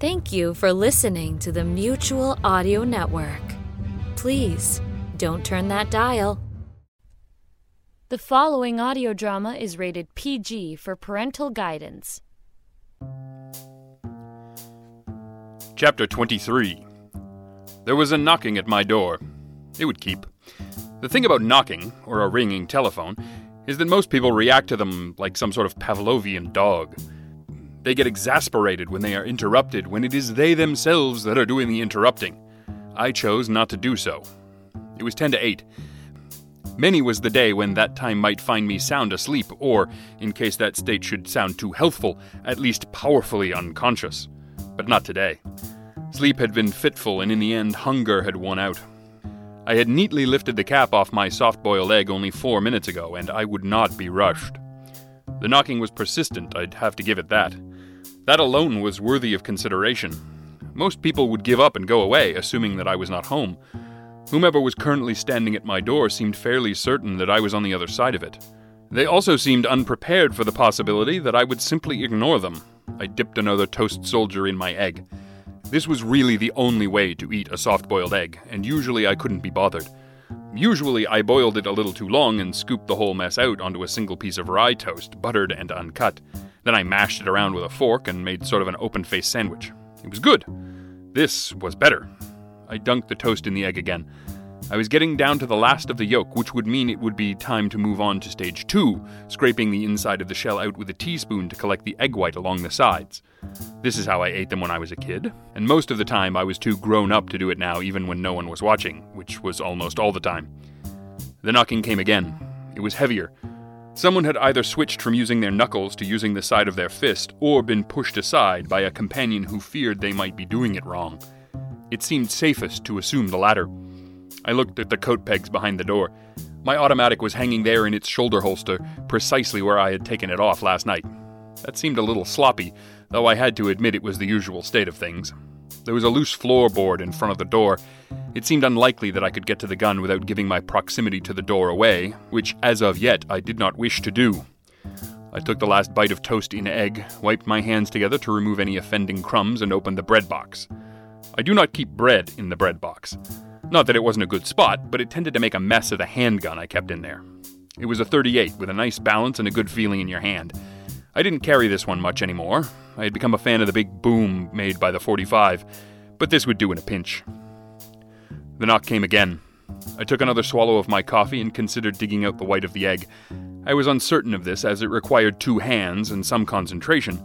Thank you for listening to the Mutual Audio Network. Please don't turn that dial. The following audio drama is rated PG for parental guidance. Chapter 23 There was a knocking at my door. It would keep. The thing about knocking, or a ringing telephone, is that most people react to them like some sort of Pavlovian dog. They get exasperated when they are interrupted when it is they themselves that are doing the interrupting. I chose not to do so. It was 10 to 8. Many was the day when that time might find me sound asleep, or, in case that state should sound too healthful, at least powerfully unconscious. But not today. Sleep had been fitful, and in the end, hunger had won out. I had neatly lifted the cap off my soft boiled egg only four minutes ago, and I would not be rushed. The knocking was persistent, I'd have to give it that. That alone was worthy of consideration. Most people would give up and go away, assuming that I was not home. Whomever was currently standing at my door seemed fairly certain that I was on the other side of it. They also seemed unprepared for the possibility that I would simply ignore them. I dipped another toast soldier in my egg. This was really the only way to eat a soft boiled egg, and usually I couldn't be bothered. Usually I boiled it a little too long and scooped the whole mess out onto a single piece of rye toast, buttered and uncut. Then I mashed it around with a fork and made sort of an open faced sandwich. It was good. This was better. I dunked the toast in the egg again. I was getting down to the last of the yolk, which would mean it would be time to move on to stage two, scraping the inside of the shell out with a teaspoon to collect the egg white along the sides. This is how I ate them when I was a kid, and most of the time I was too grown up to do it now, even when no one was watching, which was almost all the time. The knocking came again. It was heavier. Someone had either switched from using their knuckles to using the side of their fist, or been pushed aside by a companion who feared they might be doing it wrong. It seemed safest to assume the latter. I looked at the coat pegs behind the door. My automatic was hanging there in its shoulder holster, precisely where I had taken it off last night. That seemed a little sloppy, though I had to admit it was the usual state of things. There was a loose floorboard in front of the door. It seemed unlikely that I could get to the gun without giving my proximity to the door away, which, as of yet, I did not wish to do. I took the last bite of toast in egg, wiped my hands together to remove any offending crumbs, and opened the bread box. I do not keep bread in the bread box. Not that it wasn't a good spot, but it tended to make a mess of the handgun I kept in there. It was a 38 with a nice balance and a good feeling in your hand. I didn't carry this one much anymore. I had become a fan of the big boom made by the 45, but this would do in a pinch. The knock came again. I took another swallow of my coffee and considered digging out the white of the egg. I was uncertain of this as it required two hands and some concentration,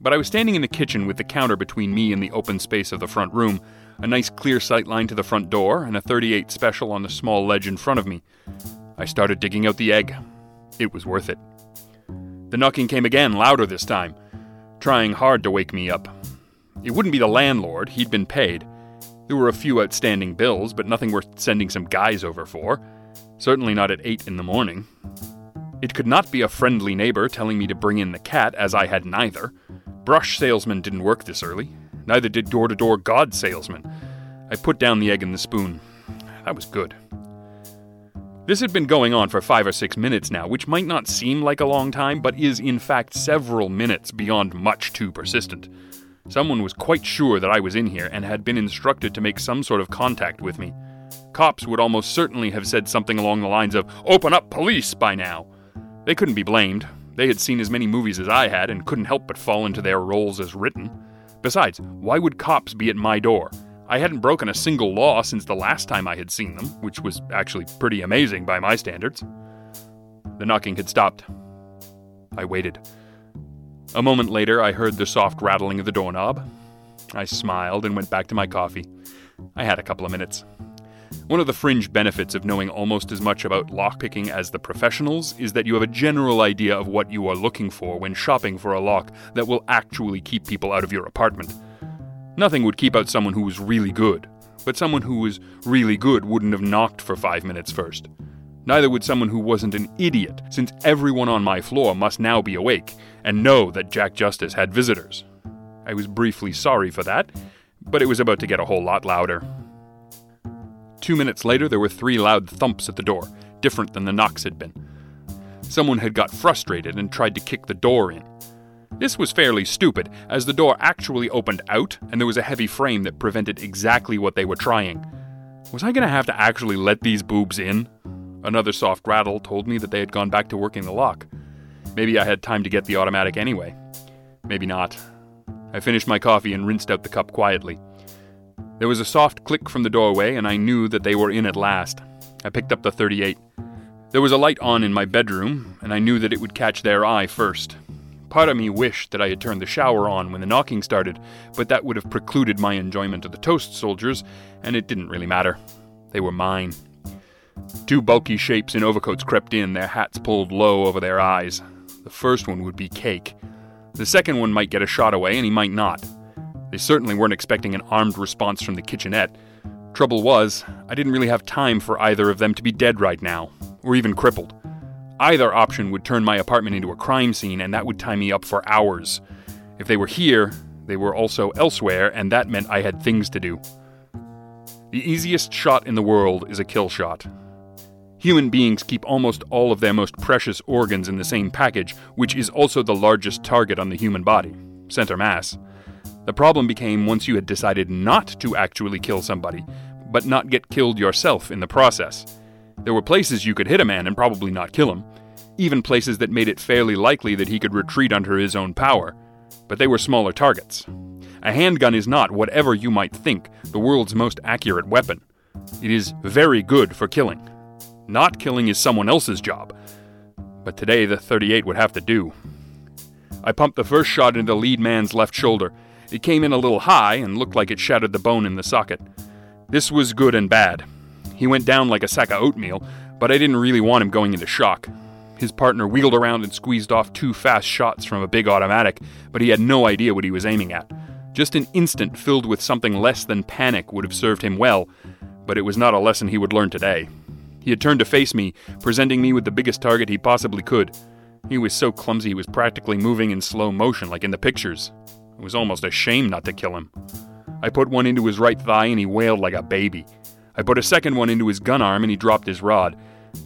but I was standing in the kitchen with the counter between me and the open space of the front room a nice clear sight line to the front door, and a 38 special on the small ledge in front of me. I started digging out the egg. It was worth it. The knocking came again, louder this time, trying hard to wake me up. It wouldn't be the landlord, he'd been paid. There were a few outstanding bills, but nothing worth sending some guys over for. Certainly not at 8 in the morning. It could not be a friendly neighbor telling me to bring in the cat, as I had neither. Brush salesmen didn't work this early. Neither did door to door God salesman. I put down the egg and the spoon. That was good. This had been going on for five or six minutes now, which might not seem like a long time, but is in fact several minutes beyond much too persistent. Someone was quite sure that I was in here and had been instructed to make some sort of contact with me. Cops would almost certainly have said something along the lines of, Open up, police, by now. They couldn't be blamed. They had seen as many movies as I had and couldn't help but fall into their roles as written. Besides, why would cops be at my door? I hadn't broken a single law since the last time I had seen them, which was actually pretty amazing by my standards. The knocking had stopped. I waited. A moment later, I heard the soft rattling of the doorknob. I smiled and went back to my coffee. I had a couple of minutes. One of the fringe benefits of knowing almost as much about lockpicking as the professionals is that you have a general idea of what you are looking for when shopping for a lock that will actually keep people out of your apartment. Nothing would keep out someone who was really good, but someone who was really good wouldn't have knocked for five minutes first. Neither would someone who wasn't an idiot, since everyone on my floor must now be awake and know that Jack Justice had visitors. I was briefly sorry for that, but it was about to get a whole lot louder. Two minutes later, there were three loud thumps at the door, different than the knocks had been. Someone had got frustrated and tried to kick the door in. This was fairly stupid, as the door actually opened out and there was a heavy frame that prevented exactly what they were trying. Was I going to have to actually let these boobs in? Another soft rattle told me that they had gone back to working the lock. Maybe I had time to get the automatic anyway. Maybe not. I finished my coffee and rinsed out the cup quietly. There was a soft click from the doorway, and I knew that they were in at last. I picked up the 38. There was a light on in my bedroom, and I knew that it would catch their eye first. Part of me wished that I had turned the shower on when the knocking started, but that would have precluded my enjoyment of the toast soldiers, and it didn't really matter. They were mine. Two bulky shapes in overcoats crept in, their hats pulled low over their eyes. The first one would be Cake. The second one might get a shot away, and he might not. They certainly weren't expecting an armed response from the kitchenette. Trouble was, I didn't really have time for either of them to be dead right now, or even crippled. Either option would turn my apartment into a crime scene, and that would tie me up for hours. If they were here, they were also elsewhere, and that meant I had things to do. The easiest shot in the world is a kill shot. Human beings keep almost all of their most precious organs in the same package, which is also the largest target on the human body center mass. The problem became once you had decided not to actually kill somebody, but not get killed yourself in the process. There were places you could hit a man and probably not kill him, even places that made it fairly likely that he could retreat under his own power, but they were smaller targets. A handgun is not, whatever you might think, the world's most accurate weapon. It is very good for killing. Not killing is someone else's job. But today the 38 would have to do. I pumped the first shot into the lead man's left shoulder. It came in a little high and looked like it shattered the bone in the socket. This was good and bad. He went down like a sack of oatmeal, but I didn't really want him going into shock. His partner wheeled around and squeezed off two fast shots from a big automatic, but he had no idea what he was aiming at. Just an instant filled with something less than panic would have served him well, but it was not a lesson he would learn today. He had turned to face me, presenting me with the biggest target he possibly could. He was so clumsy he was practically moving in slow motion, like in the pictures. It was almost a shame not to kill him. I put one into his right thigh and he wailed like a baby. I put a second one into his gun arm and he dropped his rod.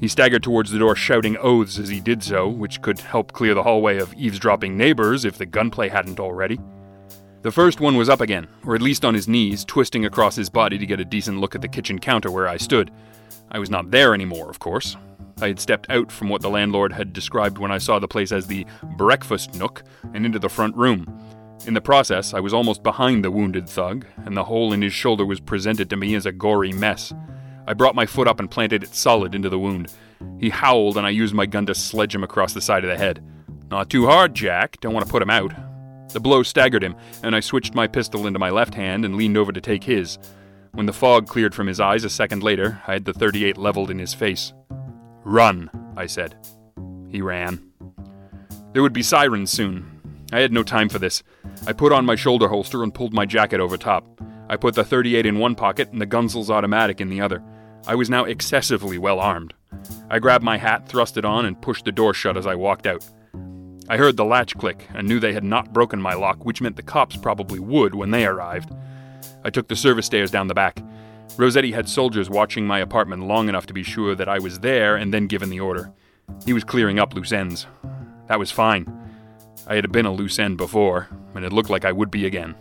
He staggered towards the door, shouting oaths as he did so, which could help clear the hallway of eavesdropping neighbors if the gunplay hadn't already. The first one was up again, or at least on his knees, twisting across his body to get a decent look at the kitchen counter where I stood. I was not there anymore, of course. I had stepped out from what the landlord had described when I saw the place as the breakfast nook and into the front room. In the process, I was almost behind the wounded thug, and the hole in his shoulder was presented to me as a gory mess. I brought my foot up and planted it solid into the wound. He howled, and I used my gun to sledge him across the side of the head. Not too hard, Jack. Don't want to put him out. The blow staggered him, and I switched my pistol into my left hand and leaned over to take his. When the fog cleared from his eyes a second later, I had the 38 leveled in his face. Run, I said. He ran. There would be sirens soon. I had no time for this. I put on my shoulder holster and pulled my jacket over top. I put the 38 in one pocket and the Gunsel's automatic in the other. I was now excessively well armed. I grabbed my hat, thrust it on, and pushed the door shut as I walked out. I heard the latch click and knew they had not broken my lock, which meant the cops probably would when they arrived. I took the service stairs down the back. Rossetti had soldiers watching my apartment long enough to be sure that I was there and then given the order. He was clearing up loose ends. That was fine. I had been a loose end before, and it looked like I would be again.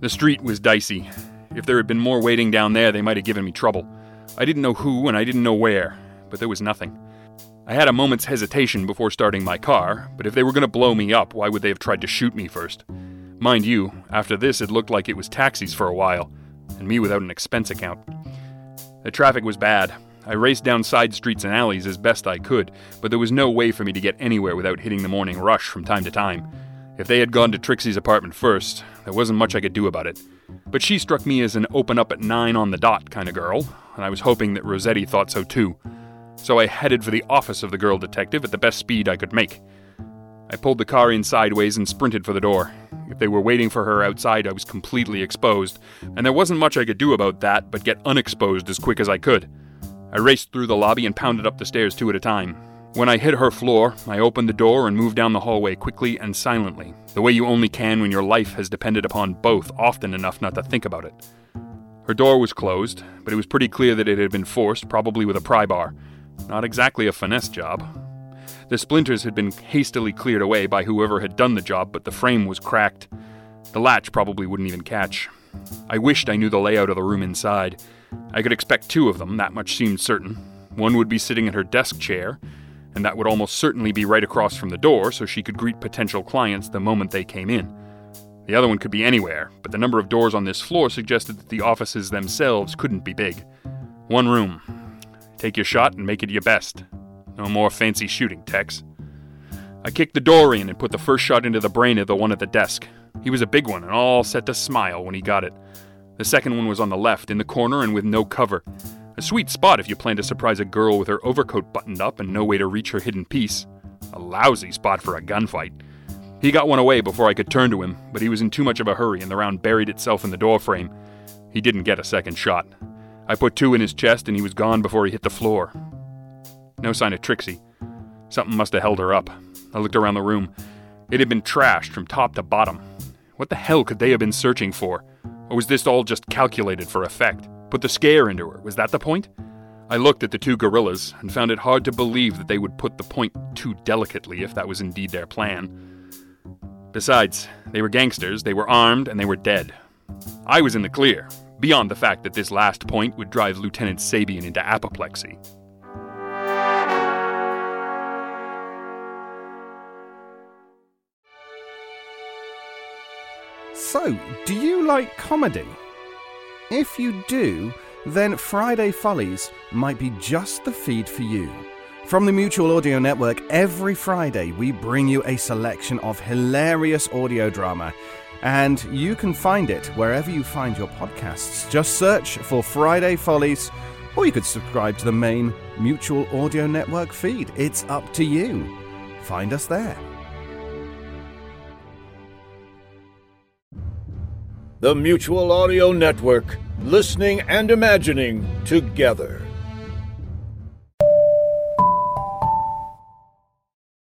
The street was dicey. If there had been more waiting down there, they might have given me trouble. I didn't know who and I didn't know where, but there was nothing. I had a moment's hesitation before starting my car, but if they were going to blow me up, why would they have tried to shoot me first? Mind you, after this it looked like it was taxis for a while, and me without an expense account. The traffic was bad. I raced down side streets and alleys as best I could, but there was no way for me to get anywhere without hitting the morning rush from time to time. If they had gone to Trixie's apartment first, there wasn't much I could do about it. But she struck me as an open up at nine on the dot kind of girl, and I was hoping that Rossetti thought so too. So I headed for the office of the girl detective at the best speed I could make. I pulled the car in sideways and sprinted for the door. If they were waiting for her outside, I was completely exposed, and there wasn't much I could do about that but get unexposed as quick as I could. I raced through the lobby and pounded up the stairs two at a time. When I hit her floor, I opened the door and moved down the hallway quickly and silently, the way you only can when your life has depended upon both often enough not to think about it. Her door was closed, but it was pretty clear that it had been forced, probably with a pry bar. Not exactly a finesse job. The splinters had been hastily cleared away by whoever had done the job, but the frame was cracked. The latch probably wouldn't even catch. I wished I knew the layout of the room inside. I could expect two of them, that much seemed certain. One would be sitting in her desk chair, and that would almost certainly be right across from the door so she could greet potential clients the moment they came in. The other one could be anywhere, but the number of doors on this floor suggested that the offices themselves couldn't be big. One room. Take your shot and make it your best. No more fancy shooting, Tex. I kicked the door in and put the first shot into the brain of the one at the desk. He was a big one and all set to smile when he got it. The second one was on the left, in the corner and with no cover. A sweet spot if you plan to surprise a girl with her overcoat buttoned up and no way to reach her hidden piece. A lousy spot for a gunfight. He got one away before I could turn to him, but he was in too much of a hurry and the round buried itself in the doorframe. He didn't get a second shot. I put two in his chest and he was gone before he hit the floor. No sign of Trixie. Something must have held her up. I looked around the room. It had been trashed from top to bottom. What the hell could they have been searching for? Or was this all just calculated for effect? Put the scare into her, was that the point? I looked at the two gorillas and found it hard to believe that they would put the point too delicately if that was indeed their plan. Besides, they were gangsters, they were armed, and they were dead. I was in the clear, beyond the fact that this last point would drive Lieutenant Sabian into apoplexy. So, do you like comedy? If you do, then Friday Follies might be just the feed for you. From the Mutual Audio Network, every Friday we bring you a selection of hilarious audio drama. And you can find it wherever you find your podcasts. Just search for Friday Follies, or you could subscribe to the main Mutual Audio Network feed. It's up to you. Find us there. The Mutual Audio Network, listening and imagining together.